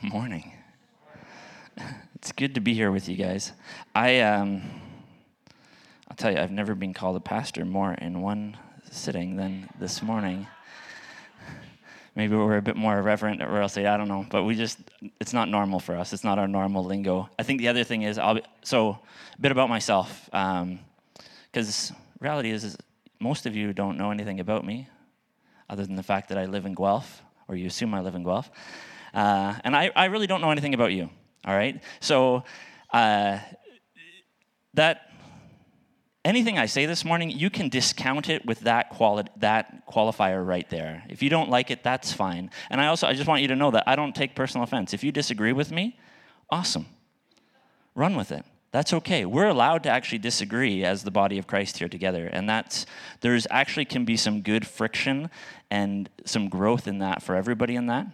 Morning. It's good to be here with you guys. I, um, I'll tell you, I've never been called a pastor more in one sitting than this morning. Maybe we're a bit more irreverent at Royal City, I don't know, but we just, it's not normal for us. It's not our normal lingo. I think the other thing is, I'll be, so a bit about myself, because um, reality is, is most of you don't know anything about me other than the fact that I live in Guelph, or you assume I live in Guelph. Uh, and I, I really don't know anything about you, all right? So uh, that anything I say this morning, you can discount it with that quali- that qualifier right there. If you don't like it, that's fine. And I also I just want you to know that I don't take personal offense. If you disagree with me, awesome. Run with it. That's okay. We're allowed to actually disagree as the body of Christ here together. And that's there's actually can be some good friction and some growth in that for everybody in that.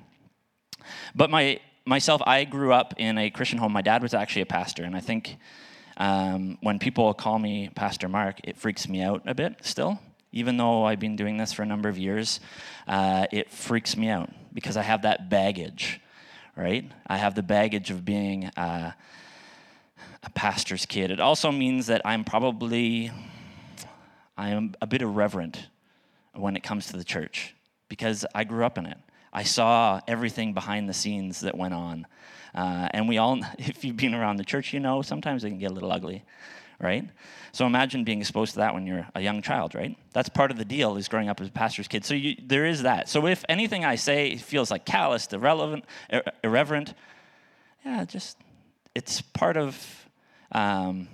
But my myself, I grew up in a Christian home. My dad was actually a pastor, and I think um, when people call me Pastor Mark, it freaks me out a bit still. Even though I've been doing this for a number of years, uh, it freaks me out because I have that baggage, right? I have the baggage of being uh, a pastor's kid. It also means that I'm probably I am a bit irreverent when it comes to the church because I grew up in it. I saw everything behind the scenes that went on. Uh, and we all, if you've been around the church, you know sometimes it can get a little ugly, right? So imagine being exposed to that when you're a young child, right? That's part of the deal is growing up as a pastor's kid. So you, there is that. So if anything I say feels like calloused, irrelevant, ir- irreverent, yeah, just it's part of um,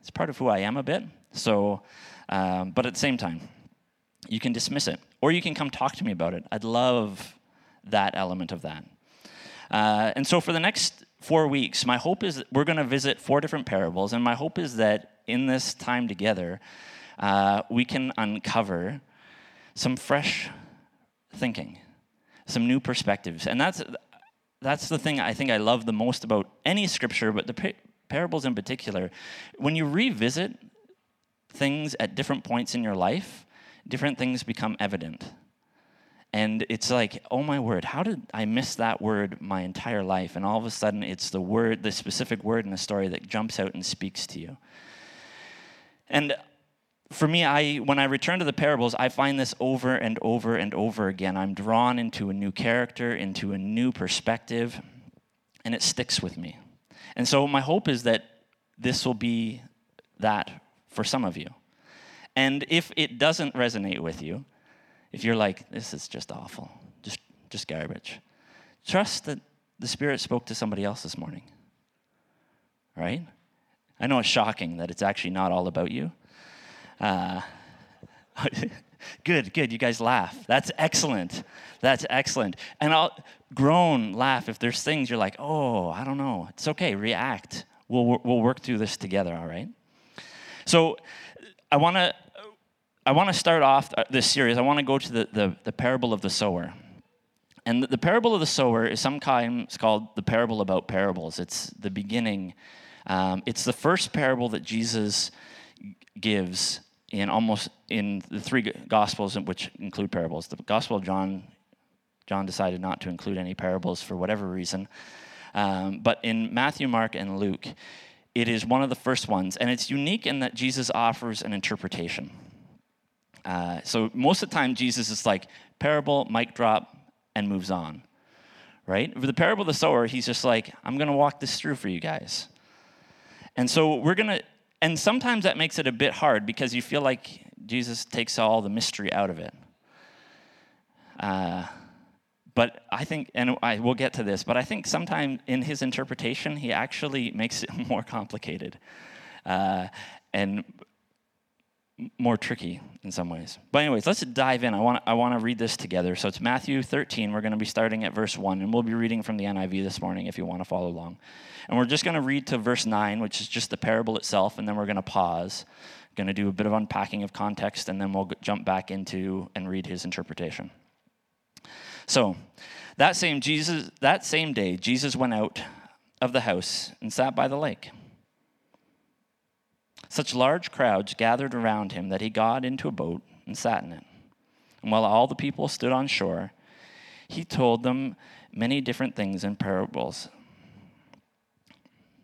it's part of who I am a bit. So, um, but at the same time, you can dismiss it or you can come talk to me about it. I'd love that element of that. Uh, and so for the next four weeks, my hope is we're going to visit four different parables, and my hope is that in this time together, uh, we can uncover some fresh thinking, some new perspectives. And that's, that's the thing I think I love the most about any scripture, but the par- parables in particular. When you revisit things at different points in your life, different things become evident. And it's like, oh my word, how did I miss that word my entire life? And all of a sudden, it's the word, the specific word in the story that jumps out and speaks to you. And for me, I when I return to the parables, I find this over and over and over again. I'm drawn into a new character, into a new perspective, and it sticks with me. And so my hope is that this will be that for some of you. And if it doesn't resonate with you, if you're like, this is just awful, just, just garbage, trust that the Spirit spoke to somebody else this morning. Right? I know it's shocking that it's actually not all about you. Uh, good, good. You guys laugh. That's excellent. That's excellent. And I'll groan, laugh if there's things you're like, oh, I don't know. It's okay. React. We'll, we'll work through this together, all right? So I want to I want to start off uh, this series. I want to go to the, the, the parable of the sower. And the, the, parable of the sower is sometimes called the parable about parables. It's the beginning. Um, it's the first parable that Jesus gives in almost in the three gospels, which include parables. The Gospel of John, John decided not to include any parables for whatever reason. Um, but in Matthew, Mark, and Luke, it is one of the first ones, and it's unique in that Jesus offers an interpretation. Uh, so most of the time, Jesus is like parable, mic drop, and moves on, right? For the parable of the sower, he's just like, I'm going to walk this through for you guys. And so we're going to, and sometimes that makes it a bit hard because you feel like Jesus takes all the mystery out of it. Uh, but I think, and I will get to this, but I think sometimes in his interpretation, he actually makes it more complicated. Uh, and more tricky in some ways. But anyways, let's dive in. I want I want to read this together. So it's Matthew 13. We're going to be starting at verse 1 and we'll be reading from the NIV this morning if you want to follow along. And we're just going to read to verse 9, which is just the parable itself and then we're going to pause. Going to do a bit of unpacking of context and then we'll jump back into and read his interpretation. So, that same Jesus that same day Jesus went out of the house and sat by the lake. Such large crowds gathered around him that he got into a boat and sat in it. And while all the people stood on shore, he told them many different things in parables,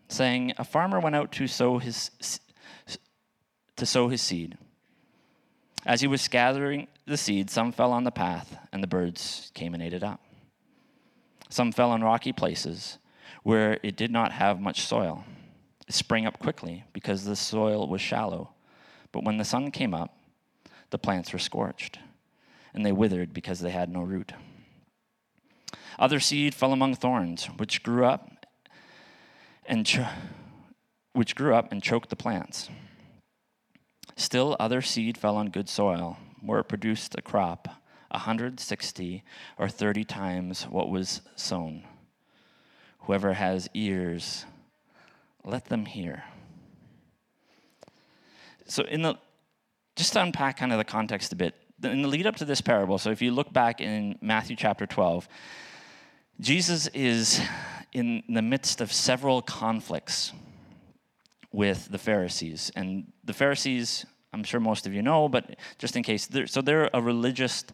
saying, A farmer went out to sow his, to sow his seed. As he was gathering the seed, some fell on the path, and the birds came and ate it up. Some fell on rocky places where it did not have much soil. Sprang up quickly because the soil was shallow. But when the sun came up, the plants were scorched, and they withered because they had no root. Other seed fell among thorns, which grew up and cho- which grew up and choked the plants. Still other seed fell on good soil, where it produced a crop, a 160 or 30 times what was sown. Whoever has ears, let them hear. So in the just to unpack kind of the context a bit, in the lead up to this parable, so if you look back in Matthew chapter 12, Jesus is in the midst of several conflicts with the Pharisees. And the Pharisees, I'm sure most of you know, but just in case, they're, so they're a religious,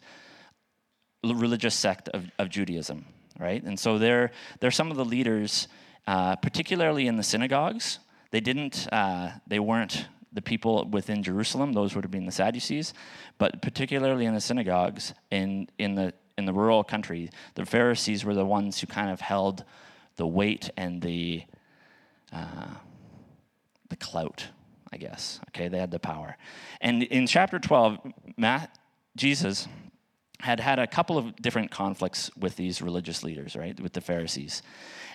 religious sect of, of Judaism, right? And so they're, they're some of the leaders, uh, particularly in the synagogues. They didn't, uh, they weren't the people within Jerusalem, those would have been the Sadducees, but particularly in the synagogues in, in, the, in the rural country, the Pharisees were the ones who kind of held the weight and the, uh, the clout, I guess. Okay, they had the power. And in chapter 12, Matt, Jesus had had a couple of different conflicts with these religious leaders, right, with the Pharisees.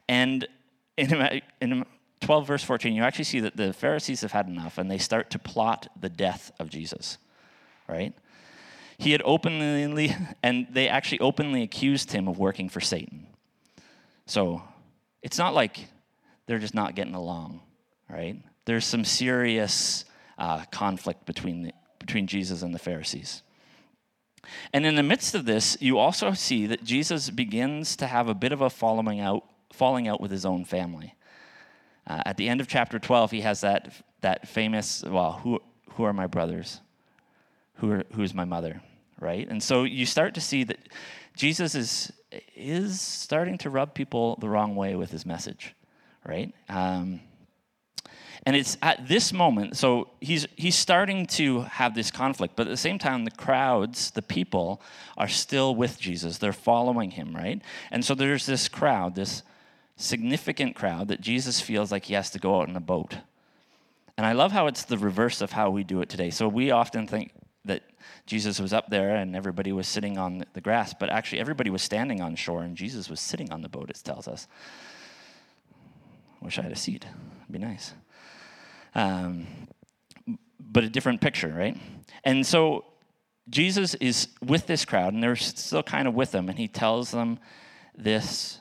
And in, in 12, verse 14, you actually see that the Pharisees have had enough and they start to plot the death of Jesus, right? He had openly, and they actually openly accused him of working for Satan. So it's not like they're just not getting along, right? There's some serious uh, conflict between, the, between Jesus and the Pharisees. And in the midst of this, you also see that Jesus begins to have a bit of a following out, falling out with his own family. Uh, at the end of chapter 12, he has that, that famous, well, who, who are my brothers? Who are, who's my mother? Right? And so you start to see that Jesus is, is starting to rub people the wrong way with his message, right? Um, and it's at this moment, so he's, he's starting to have this conflict, but at the same time, the crowds, the people, are still with Jesus. They're following him, right? And so there's this crowd, this significant crowd that Jesus feels like he has to go out in a boat. And I love how it's the reverse of how we do it today. So we often think that Jesus was up there and everybody was sitting on the grass, but actually everybody was standing on shore and Jesus was sitting on the boat, it tells us. Wish I had a seat. It'd be nice. Um, but a different picture, right? And so Jesus is with this crowd, and they're still kind of with him, and he tells them this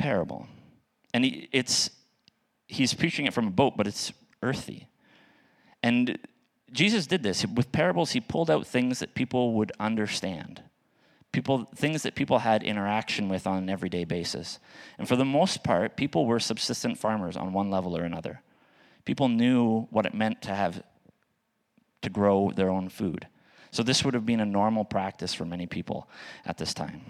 parable. And he, it's, he's preaching it from a boat, but it's earthy. And Jesus did this. With parables, he pulled out things that people would understand. People, things that people had interaction with on an everyday basis. And for the most part, people were subsistent farmers on one level or another. People knew what it meant to have to grow their own food. So this would have been a normal practice for many people at this time.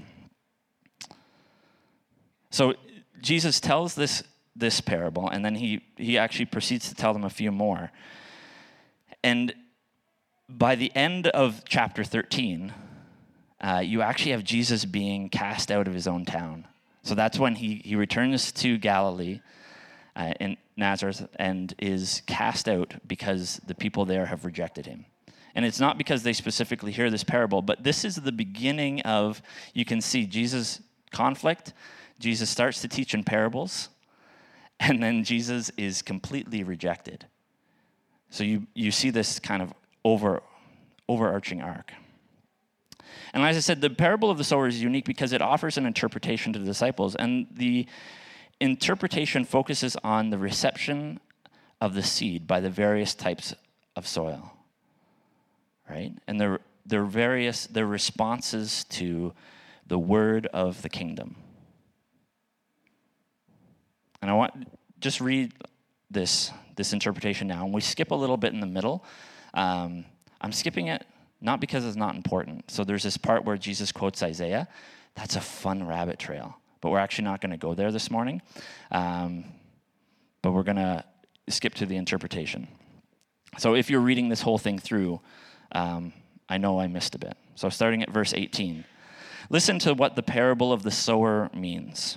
So Jesus tells this, this parable, and then he, he actually proceeds to tell them a few more. And by the end of chapter 13, uh, you actually have Jesus being cast out of his own town. So that's when he, he returns to Galilee uh, in Nazareth and is cast out because the people there have rejected him. And it's not because they specifically hear this parable, but this is the beginning of, you can see Jesus' conflict Jesus starts to teach in parables, and then Jesus is completely rejected. So you, you see this kind of over, overarching arc. And as I said, the parable of the sower is unique because it offers an interpretation to the disciples, and the interpretation focuses on the reception of the seed by the various types of soil, right? And their, their various their responses to the word of the kingdom. And I want just read this this interpretation now, and we skip a little bit in the middle. Um, I'm skipping it not because it's not important. So there's this part where Jesus quotes Isaiah. That's a fun rabbit trail. but we're actually not going to go there this morning. Um, but we're going to skip to the interpretation. So if you're reading this whole thing through, um, I know I missed a bit. So starting at verse 18, listen to what the parable of the sower means.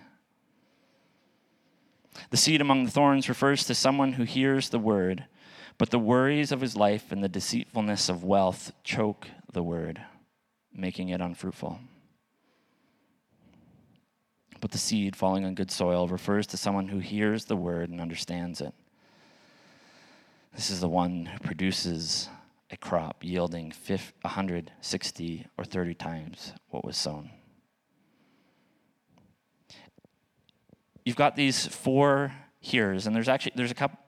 The seed among the thorns refers to someone who hears the word, but the worries of his life and the deceitfulness of wealth choke the word, making it unfruitful. But the seed falling on good soil refers to someone who hears the word and understands it. This is the one who produces a crop yielding 160 or 30 times what was sown. You've got these four hearers, and there's actually there's a couple,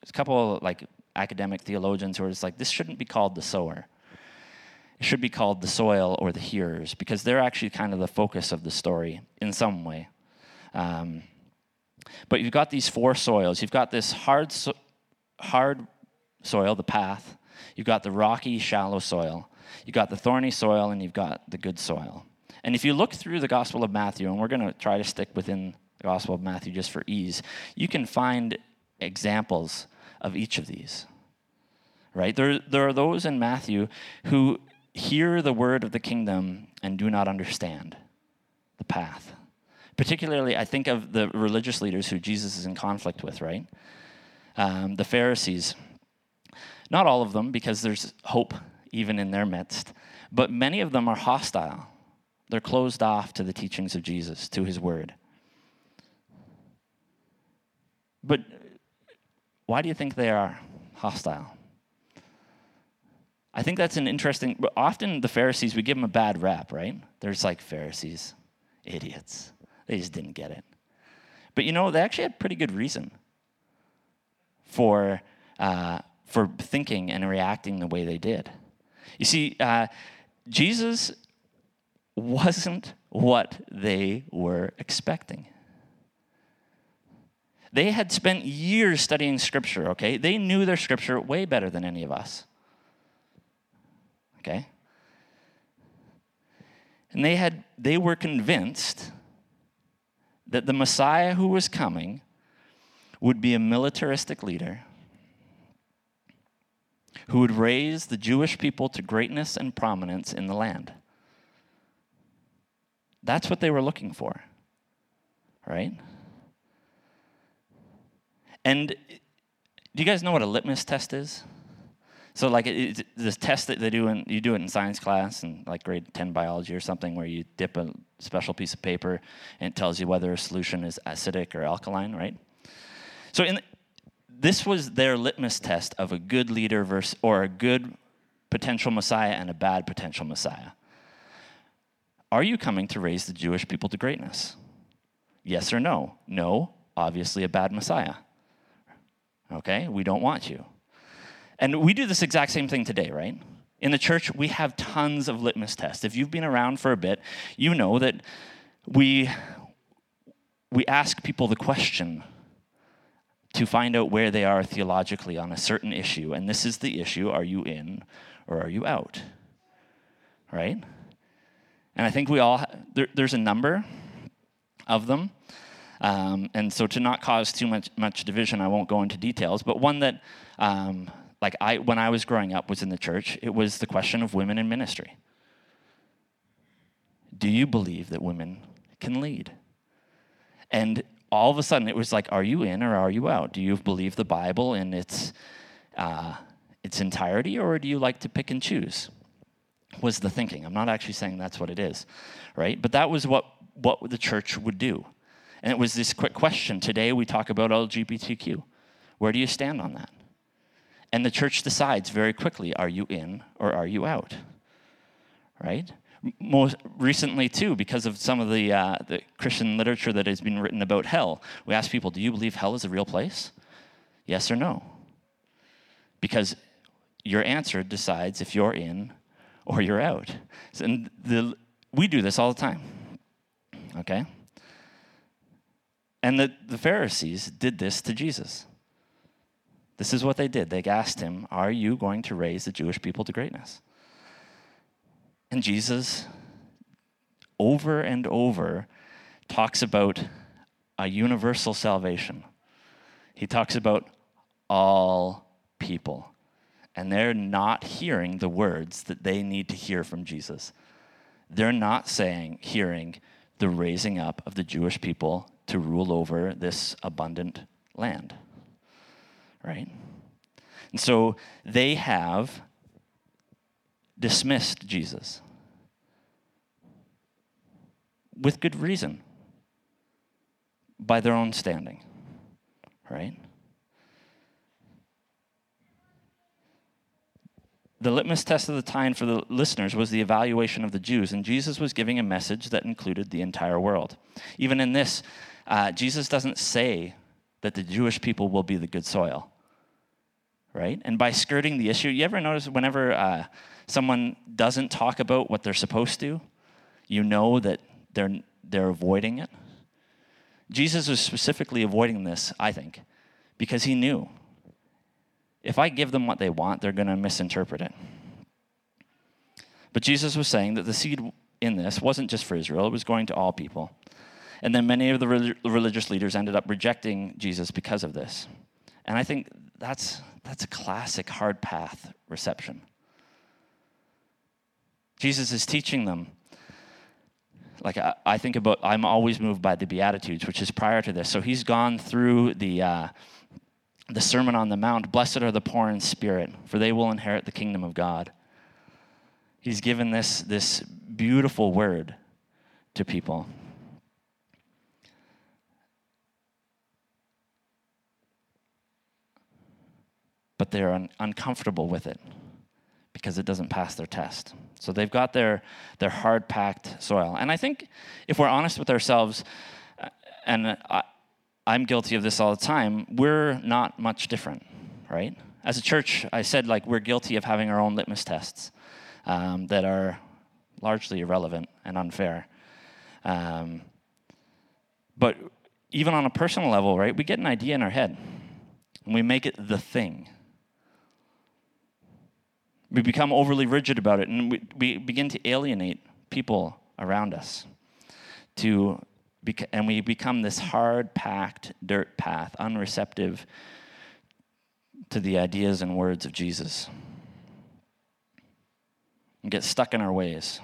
there's a couple like academic theologians who are just like this shouldn't be called the sower. It should be called the soil or the hearers because they're actually kind of the focus of the story in some way. Um, but you've got these four soils. You've got this hard, so- hard soil, the path. You've got the rocky, shallow soil. You've got the thorny soil, and you've got the good soil. And if you look through the Gospel of Matthew, and we're going to try to stick within the Gospel of Matthew just for ease, you can find examples of each of these. Right? There, there are those in Matthew who hear the word of the kingdom and do not understand the path. Particularly, I think of the religious leaders who Jesus is in conflict with, right? Um, the Pharisees. Not all of them, because there's hope even in their midst, but many of them are hostile. They're closed off to the teachings of Jesus, to his word. But why do you think they are hostile? I think that's an interesting. Often the Pharisees, we give them a bad rap, right? They're just like Pharisees, idiots. They just didn't get it. But you know, they actually had pretty good reason for uh, for thinking and reacting the way they did. You see, uh, Jesus wasn't what they were expecting. They had spent years studying Scripture, okay? They knew their Scripture way better than any of us okay? And they had they were convinced that the Messiah who was coming would be a militaristic leader who would raise the Jewish people to greatness and prominence in the land. That's what they were looking for, right? And do you guys know what a litmus test is? So like this test that they do in you do it in science class and like grade 10 biology or something where you dip a special piece of paper and it tells you whether a solution is acidic or alkaline, right? So in this was their litmus test of a good leader versus or a good potential messiah and a bad potential messiah. Are you coming to raise the Jewish people to greatness? Yes or no? No, obviously a bad messiah. Okay, we don't want you. And we do this exact same thing today, right? In the church, we have tons of litmus tests. If you've been around for a bit, you know that we, we ask people the question to find out where they are theologically on a certain issue. And this is the issue are you in or are you out? Right? And I think we all, there, there's a number of them. Um, and so to not cause too much, much division, I won't go into details, but one that um, like I, when I was growing up, was in the church, it was the question of women in ministry. Do you believe that women can lead? And all of a sudden, it was like, are you in or are you out? Do you believe the Bible in its, uh, its entirety, or do you like to pick and choose? Was the thinking. I'm not actually saying that's what it is, right? But that was what, what the church would do. And it was this quick question. Today, we talk about LGBTQ. Where do you stand on that? And the church decides very quickly are you in or are you out? Right? most recently too because of some of the, uh, the christian literature that has been written about hell we ask people do you believe hell is a real place yes or no because your answer decides if you're in or you're out and the, we do this all the time okay and the, the pharisees did this to jesus this is what they did they asked him are you going to raise the jewish people to greatness and Jesus, over and over, talks about a universal salvation. He talks about all people. And they're not hearing the words that they need to hear from Jesus. They're not saying, hearing the raising up of the Jewish people to rule over this abundant land. Right? And so they have dismissed Jesus with good reason by their own standing, right? The litmus test of the time for the listeners was the evaluation of the Jews, and Jesus was giving a message that included the entire world. Even in this, uh, Jesus doesn't say that the Jewish people will be the good soil, right? And by skirting the issue, you ever notice whenever uh, someone doesn't talk about what they're supposed to, you know that they're, they're avoiding it. Jesus was specifically avoiding this, I think, because he knew if I give them what they want, they're going to misinterpret it. But Jesus was saying that the seed in this wasn't just for Israel, it was going to all people. And then many of the religious leaders ended up rejecting Jesus because of this. And I think that's, that's a classic hard path reception. Jesus is teaching them. Like I, I, think about, I'm always moved by the Beatitudes, which is prior to this. So he's gone through the uh, the Sermon on the Mount. Blessed are the poor in spirit, for they will inherit the kingdom of God. He's given this this beautiful word to people. But they're un- uncomfortable with it because it doesn't pass their test. So they've got their, their hard packed soil. And I think if we're honest with ourselves, uh, and I'm guilty of this all the time, we're not much different, right? As a church, I said like we're guilty of having our own litmus tests um, that are largely irrelevant and unfair. Um, but even on a personal level, right, we get an idea in our head and we make it the thing. We become overly rigid about it, and we, we begin to alienate people around us. To, and we become this hard packed dirt path, unreceptive to the ideas and words of Jesus. And get stuck in our ways.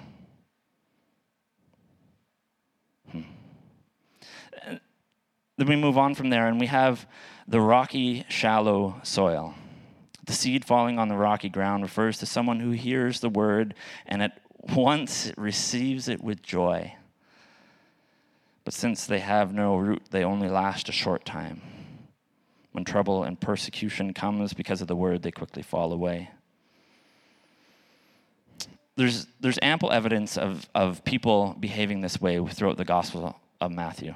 Hmm. Then we move on from there, and we have the rocky, shallow soil. The seed falling on the rocky ground refers to someone who hears the word and at once receives it with joy. But since they have no root, they only last a short time. When trouble and persecution comes because of the word, they quickly fall away. There's, there's ample evidence of, of people behaving this way throughout the Gospel of Matthew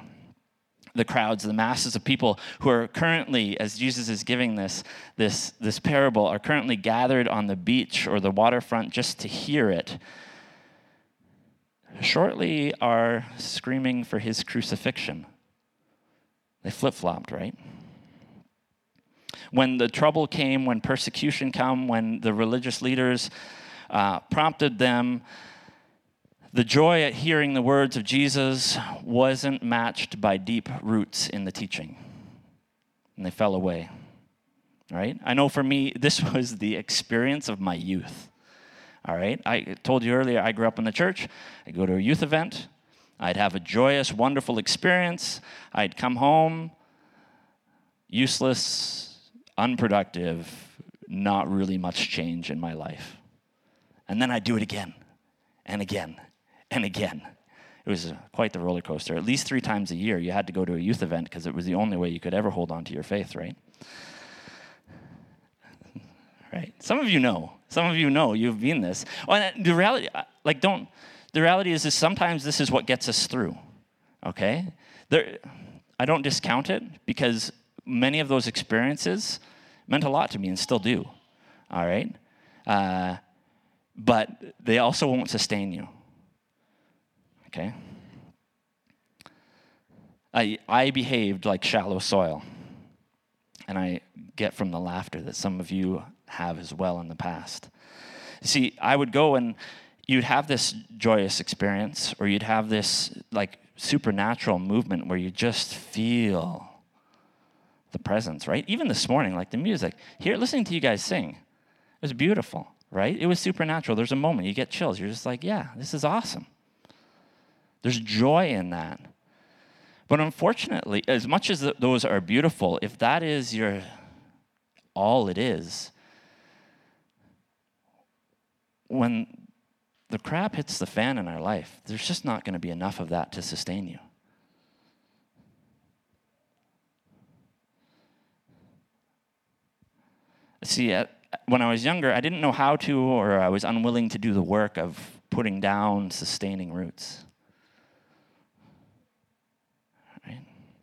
the crowds, the masses of people who are currently, as Jesus is giving this, this, this parable, are currently gathered on the beach or the waterfront just to hear it, shortly are screaming for his crucifixion. They flip flopped, right? When the trouble came, when persecution came, when the religious leaders uh, prompted them the joy at hearing the words of Jesus wasn't matched by deep roots in the teaching, and they fell away. Right? I know for me, this was the experience of my youth. All right? I told you earlier, I grew up in the church. I'd go to a youth event. I'd have a joyous, wonderful experience. I'd come home, useless, unproductive, not really much change in my life. And then I'd do it again and again and again. It was uh, quite the roller coaster. At least three times a year, you had to go to a youth event because it was the only way you could ever hold on to your faith, right? Right? Some of you know. Some of you know you've been this. Oh, and the reality, uh, like, don't the reality is, is sometimes this is what gets us through. Okay? There, I don't discount it because many of those experiences meant a lot to me and still do. All right? Uh, but they also won't sustain you. Okay? I, I behaved like shallow soil. And I get from the laughter that some of you have as well in the past. See, I would go and you'd have this joyous experience, or you'd have this like supernatural movement where you just feel the presence, right? Even this morning, like the music, here, listening to you guys sing, it was beautiful, right? It was supernatural. There's a moment, you get chills. You're just like, yeah, this is awesome. There's joy in that. But unfortunately, as much as those are beautiful, if that is your all it is, when the crap hits the fan in our life, there's just not going to be enough of that to sustain you. See, when I was younger, I didn't know how to, or I was unwilling to do the work of putting down sustaining roots. Right?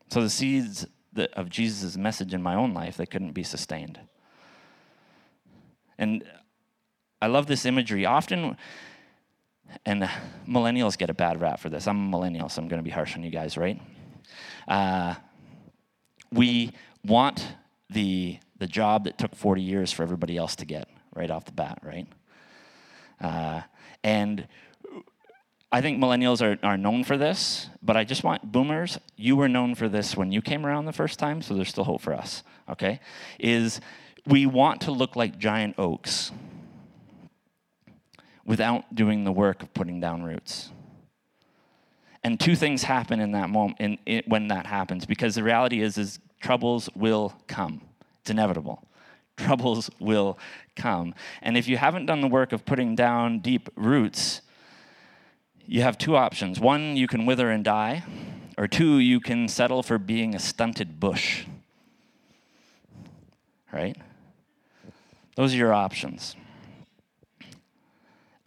So the seeds of Jesus' message in my own life, they couldn't be sustained. And I love this imagery. Often, and millennials get a bad rap for this. I'm a millennial, so I'm going to be harsh on you guys, right? Uh, we want the the job that took 40 years for everybody else to get right off the bat, right? Uh, and I think millennials are, are known for this, but I just want boomers, you were known for this when you came around the first time, so there's still hope for us, okay? Is we want to look like giant oaks without doing the work of putting down roots. And two things happen in that moment in, in, when that happens, because the reality is, is troubles will come. It's inevitable. Troubles will come. And if you haven't done the work of putting down deep roots, you have two options. One, you can wither and die, or two, you can settle for being a stunted bush. Right? Those are your options.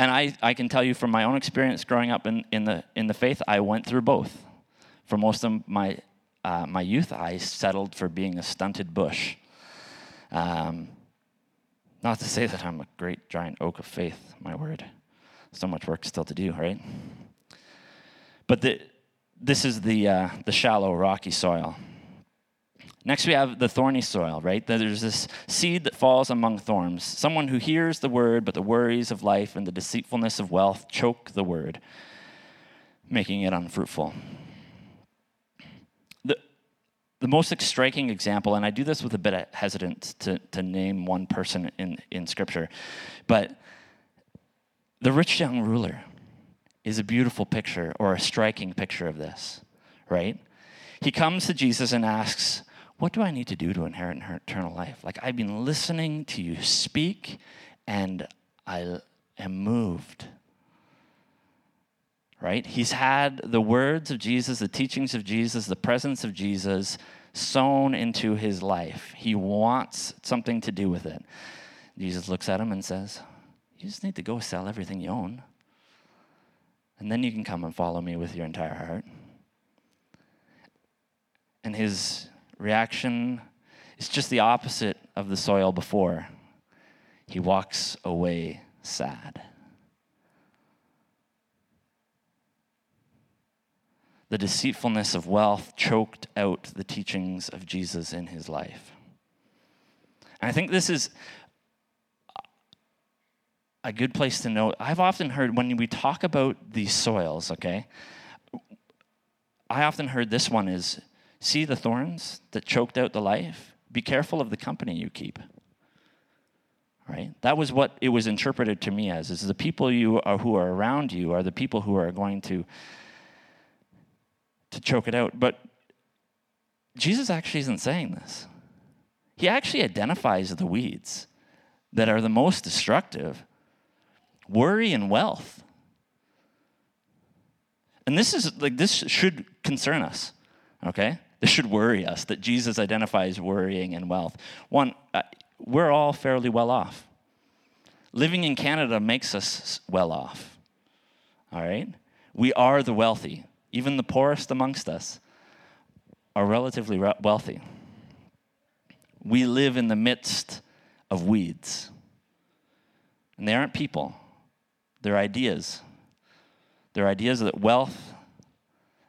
And I, I can tell you from my own experience growing up in, in, the, in the faith, I went through both. For most of my, uh, my youth, I settled for being a stunted bush. Um, not to say that I'm a great giant oak of faith, my word. So much work still to do, right? But the, this is the, uh, the shallow, rocky soil. Next, we have the thorny soil, right? There's this seed that falls among thorns. Someone who hears the word, but the worries of life and the deceitfulness of wealth choke the word, making it unfruitful the the most striking example, and I do this with a bit of hesitance to, to name one person in, in Scripture, but the rich young ruler is a beautiful picture or a striking picture of this, right? He comes to Jesus and asks, What do I need to do to inherit eternal life? Like, I've been listening to you speak, and I am moved right? He's had the words of Jesus, the teachings of Jesus, the presence of Jesus sown into his life. He wants something to do with it. Jesus looks at him and says, You just need to go sell everything you own. And then you can come and follow me with your entire heart. And his reaction is just the opposite of the soil before. He walks away sad. the deceitfulness of wealth choked out the teachings of Jesus in his life. And I think this is a good place to note. I've often heard when we talk about these soils, okay, I often heard this one is see the thorns that choked out the life? Be careful of the company you keep. Right? That was what it was interpreted to me as is the people you are who are around you are the people who are going to to choke it out. But Jesus actually isn't saying this. He actually identifies the weeds that are the most destructive worry and wealth. And this is like, this should concern us, okay? This should worry us that Jesus identifies worrying and wealth. One, uh, we're all fairly well off. Living in Canada makes us well off. All right? We are the wealthy. Even the poorest amongst us are relatively re- wealthy. We live in the midst of weeds. And they aren't people, they're ideas. They're ideas that wealth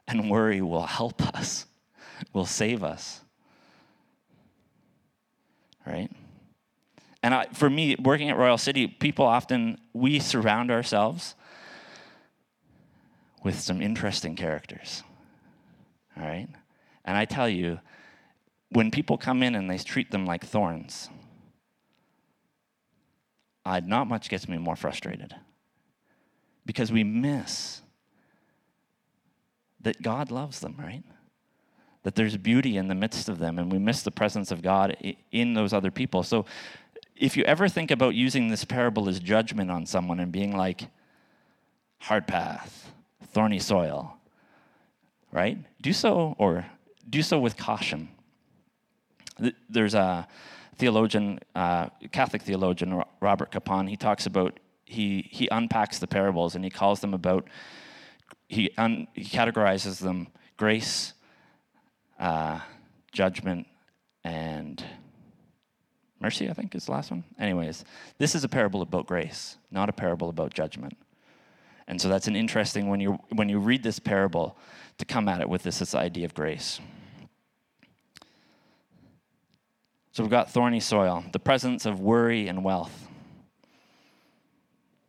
and worry will help us, will save us. Right? And I, for me, working at Royal City, people often, we surround ourselves with some interesting characters. All right? And I tell you, when people come in and they treat them like thorns, uh, not much gets me more frustrated. Because we miss that God loves them, right? That there's beauty in the midst of them, and we miss the presence of God in those other people. So, if you ever think about using this parable as judgment on someone and being like, hard path, thorny soil, right? Do so, or do so with caution. There's a theologian, uh, Catholic theologian, Robert Capon, he talks about, he, he unpacks the parables and he calls them about, he, un, he categorizes them grace, uh, judgment, and mercy, I think is the last one. Anyways, this is a parable about grace, not a parable about judgment. And so that's an interesting when you when you read this parable to come at it with this, this idea of grace. So we've got thorny soil, the presence of worry and wealth.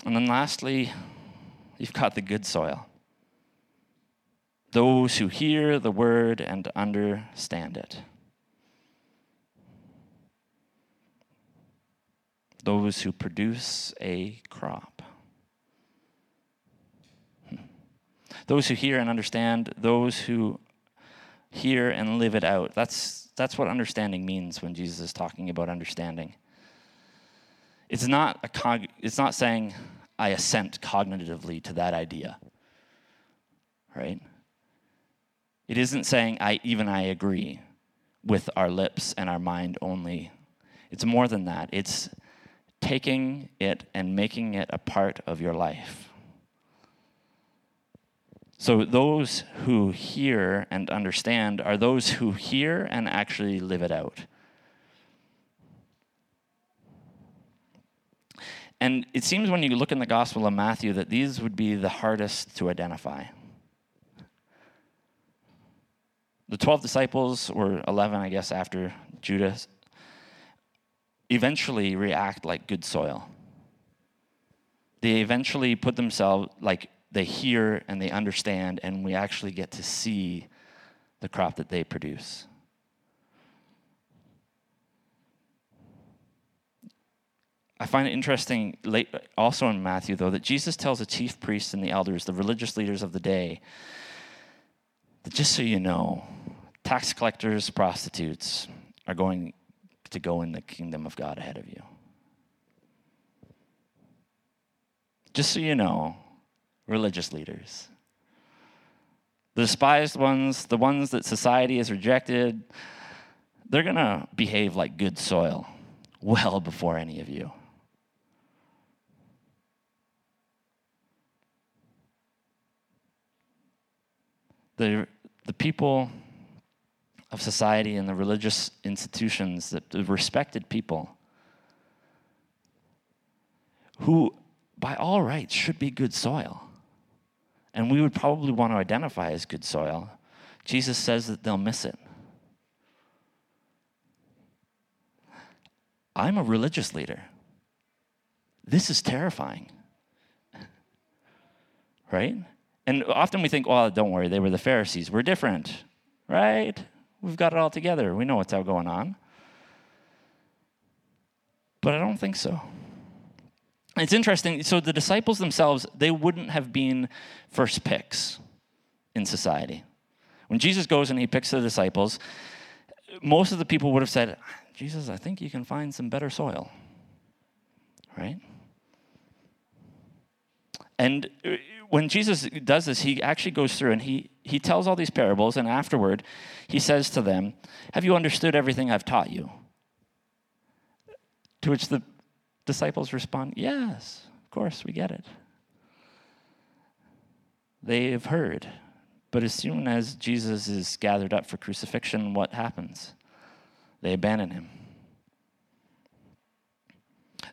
And then lastly, you've got the good soil. Those who hear the word and understand it. Those who produce a crop. Hmm. Those who hear and understand, those who hear and live it out. That's that's what understanding means when Jesus is talking about understanding. It's not, a cog- it's not saying, I assent cognitively to that idea, right? It isn't saying, I, even I agree with our lips and our mind only. It's more than that. It's taking it and making it a part of your life. So, those who hear and understand are those who hear and actually live it out. And it seems when you look in the Gospel of Matthew that these would be the hardest to identify. The 12 disciples, or 11, I guess, after Judas, eventually react like good soil. They eventually put themselves, like, they hear and they understand, and we actually get to see the crop that they produce. I find it interesting, late, also in Matthew, though, that Jesus tells the chief priests and the elders, the religious leaders of the day, that just so you know, tax collectors, prostitutes are going to go in the kingdom of God ahead of you. Just so you know, religious leaders. The despised ones, the ones that society has rejected, they're going to behave like good soil well before any of you. The, the people of society and the religious institutions, that the respected people, who by all rights should be good soil and we would probably want to identify as good soil, Jesus says that they'll miss it. I'm a religious leader. This is terrifying. Right? And often we think, well, don't worry, they were the Pharisees. We're different, right? We've got it all together. We know what's out going on. But I don't think so. It's interesting. So the disciples themselves, they wouldn't have been first picks in society. When Jesus goes and he picks the disciples, most of the people would have said, Jesus, I think you can find some better soil. Right? And uh, when Jesus does this, he actually goes through and he, he tells all these parables, and afterward, he says to them, Have you understood everything I've taught you? To which the disciples respond, Yes, of course, we get it. they have heard. But as soon as Jesus is gathered up for crucifixion, what happens? They abandon him.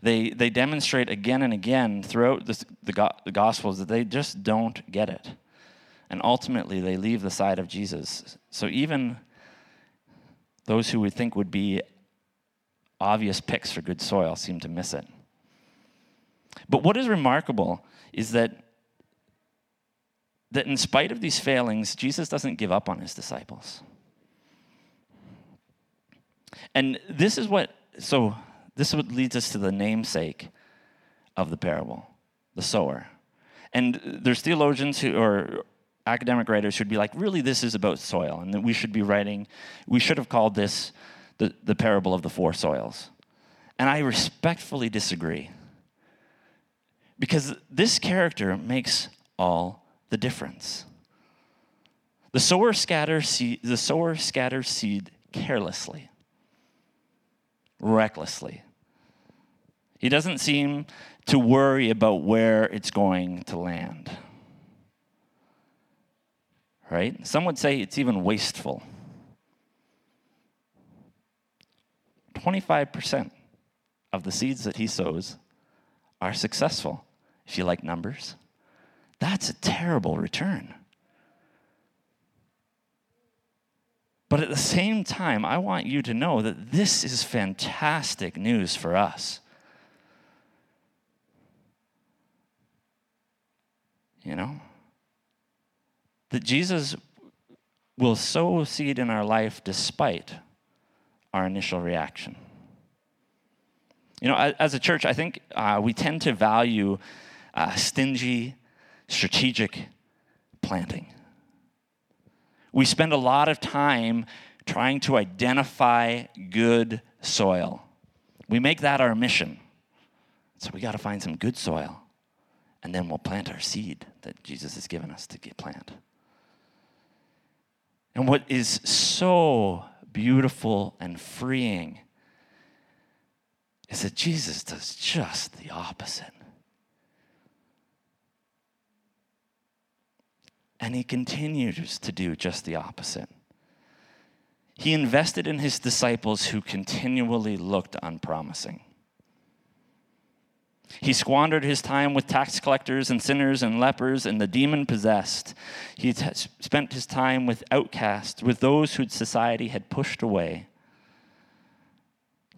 They, they demonstrate again and again throughout the, go- the Gospels that they just don't get it. And ultimately, they leave the side of Jesus. So even those who we think would be obvious picks for good soil seem to miss it. But what is remarkable is that, that in spite of these failings, Jesus doesn't give up on his disciples. And this is what, so this is what leads us to the namesake of the parable, the sower. And there's theologians who, or academic writers who'd be like, really, this is about soil, and that we should be writing, we should have called this the, the parable of the four soils. And I respectfully disagree. Because this character makes all the difference. The sower scatters seed, the sower scatters seed carelessly, recklessly. He doesn't seem to worry about where it's going to land. Right? Some would say it's even wasteful. 25% of the seeds that he sows are successful if you like numbers. That's a terrible return. But at the same time, I want you to know that this is fantastic news for us. You know? That Jesus will sow seed in our life despite our initial reaction. You know, as a church, I think uh, we tend to value uh, stingy, strategic planting. We spend a lot of time trying to identify good soil. We make that our mission. So we got to find some good soil, and then we'll plant our seed that Jesus has given us to plant. And what is so beautiful and freeing is that Jesus does just the opposite. And he continues to do just the opposite. He invested in his disciples who continually looked unpromising. He squandered his time with tax collectors and sinners and lepers and the demon possessed. He t- spent his time with outcasts, with those whose society had pushed away,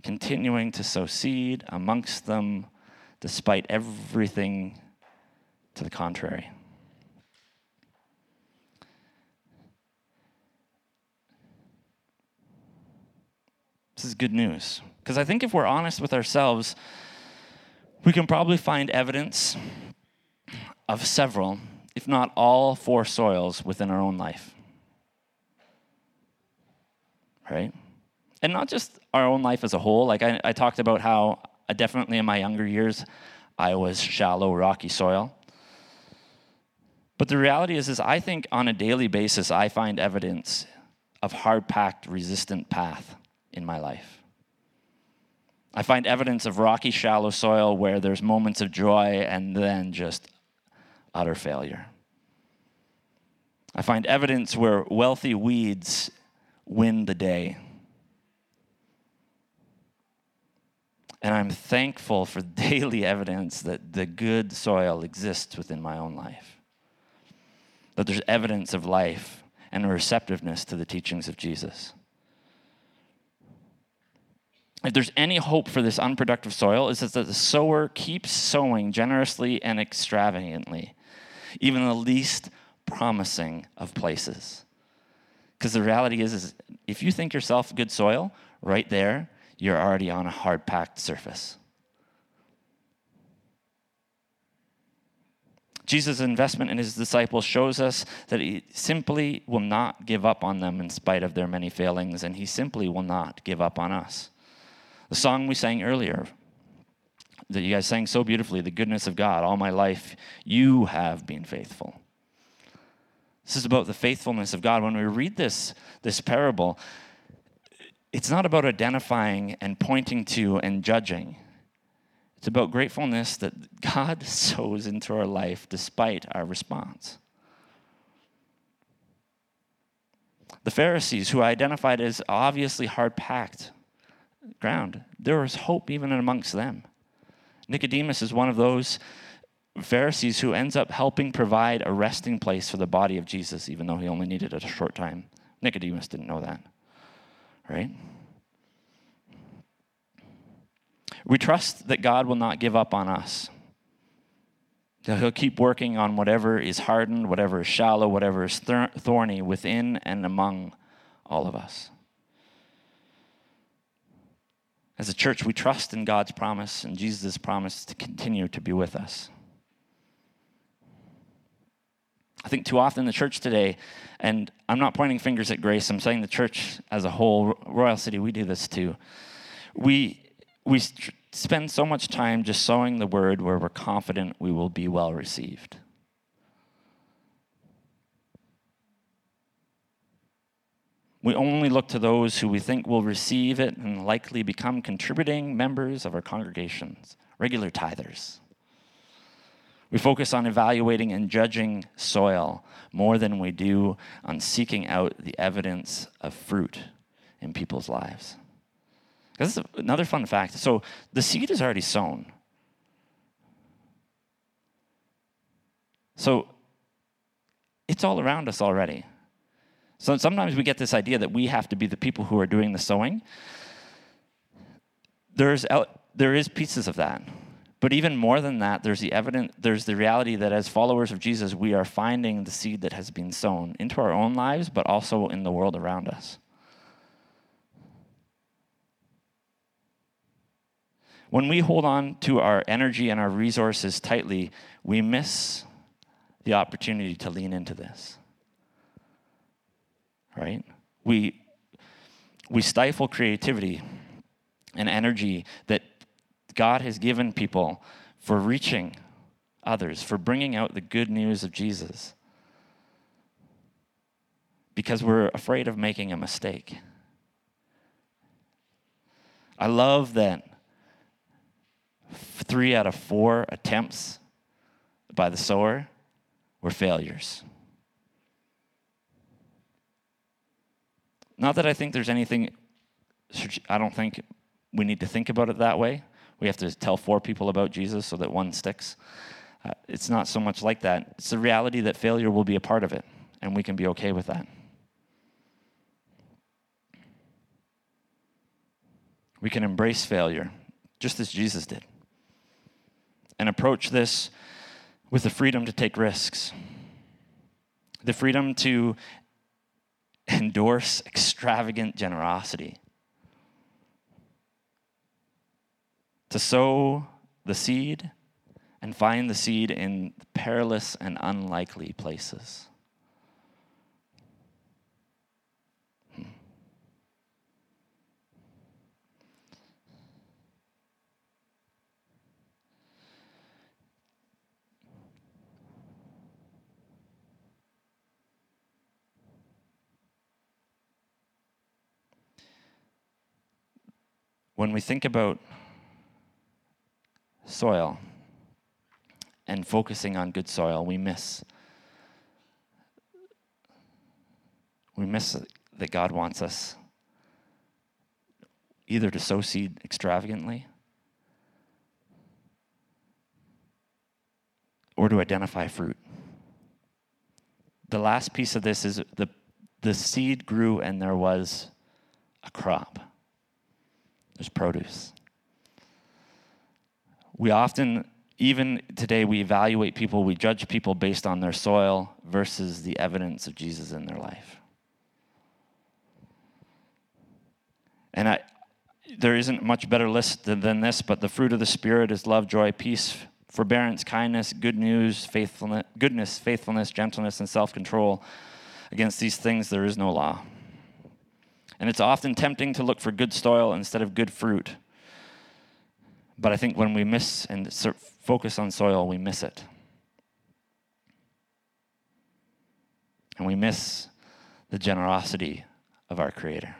continuing to sow seed amongst them despite everything to the contrary. This is good news. Because I think if we're honest with ourselves, we can probably find evidence of several, if not all, four soils within our own life. Right? And not just our own life as a whole. Like I, I talked about how uh, definitely in my younger years, I was shallow, rocky soil. But the reality is, is I think on a daily basis, I find evidence of hard-packed, resistant path in my life. I find evidence of rocky, shallow soil where there's moments of joy and then just utter failure. I find evidence where wealthy weeds win the day. And I'm thankful for daily evidence that the good soil exists within my own life. That there's evidence of life and a receptiveness to the teachings of Jesus if there's any hope for this unproductive soil, is that the sower keeps sowing generously and extravagantly, even the least promising of places. Because the reality is, is, if you think yourself good soil, right there, you're already on a hard packed surface. Jesus' investment in his disciples shows us that he simply will not give up on them in spite of their many failings, and he simply will not give up on us. The song we sang earlier that you guys sang so beautifully, The Goodness of God, All My Life, You Have Been Faithful. This is about the faithfulness of God. When we read this, this parable, it's not about identifying and pointing to and judging. It's about gratefulness that God sows into our life despite our response. The Pharisees, who identified as obviously hard packed, ground, there was hope even amongst them. Nicodemus is one of those Pharisees who ends up helping provide a resting place for the body of Jesus, even though he only needed it a short time. Nicodemus didn't know that, right? We trust that God will not give up on us. He'll keep working on whatever is hardened, whatever is shallow, whatever is thorny within and among all of us. As a church, we trust in God's promise and Jesus' promise to continue to be with us. I think too often the church today, and I'm not pointing fingers at Grace, I'm saying the church as a whole, Royal City, we do this too. We, we spend so much time just sowing the word where we're confident we will be well received. We only look to those who we think will receive it and likely become contributing members of our congregations, regular tithers. We focus on evaluating and judging soil more than we do on seeking out the evidence of fruit in people's lives. This is another fun fact. So the seed is already sown. So it's all around us already. So sometimes we get this idea that we have to be the people who are doing the sowing. There's there is pieces of that. But even more than that, there's the evidence, there's the reality that as followers of Jesus, we are finding the seed that has been sown into our own lives, but also in the world around us. When we hold on to our energy and our resources tightly, we miss the opportunity to lean into this. Right? We, we stifle creativity and energy that God has given people for reaching others, for bringing out the good news of Jesus. Because we're afraid of making a mistake. I love that three out of four attempts by the sower were failures. Not that I think there's anything, I don't think we need to think about it that way we have to tell four people about Jesus so that one sticks. Uh, it's not so much like that. It's the reality that failure will be a part of it, and we can be okay with that. We can embrace failure, just as Jesus did, and approach this with the freedom to take risks, the freedom to endorse extravagant generosity to sow the seed and find the seed in perilous and unlikely places. When we think about soil and focusing on good soil, we miss. We miss that God wants us either to sow seed extravagantly or to identify fruit. The last piece of this is the, the seed grew and there was a crop. There's produce. We often, even today, we evaluate people, we judge people based on their soil versus the evidence of Jesus in their life. And I, there isn't much better list than this, but the fruit of the Spirit is love, joy, peace, forbearance, kindness, good news, faithfulness, goodness, faithfulness, gentleness, and self-control. Against these things there is no law. And it's often tempting to look for good soil instead of good fruit. But I think when we miss and focus on soil, we miss it. And we miss the generosity of our Creator.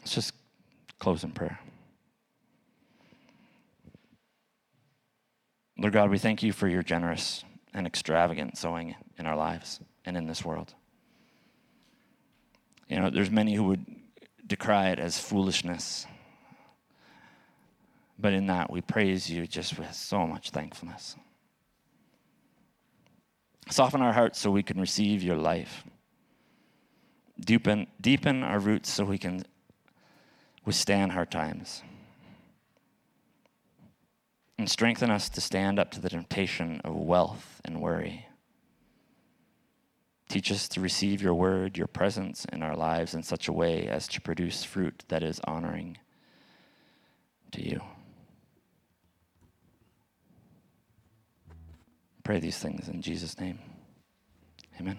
Let's just close in prayer. Lord God, we thank you for your generous and extravagant sowing in our lives and in this world. You know, there's many who would decry it as foolishness. But in that, we praise you just with so much thankfulness. Soften our hearts so we can receive your life. Deepen, deepen our roots so we can withstand hard times. And strengthen us to stand up to the temptation of wealth and worry. Teach us to receive your word, your presence in our lives in such a way as to produce fruit that is honoring to you. Pray these things in Jesus' name. Amen.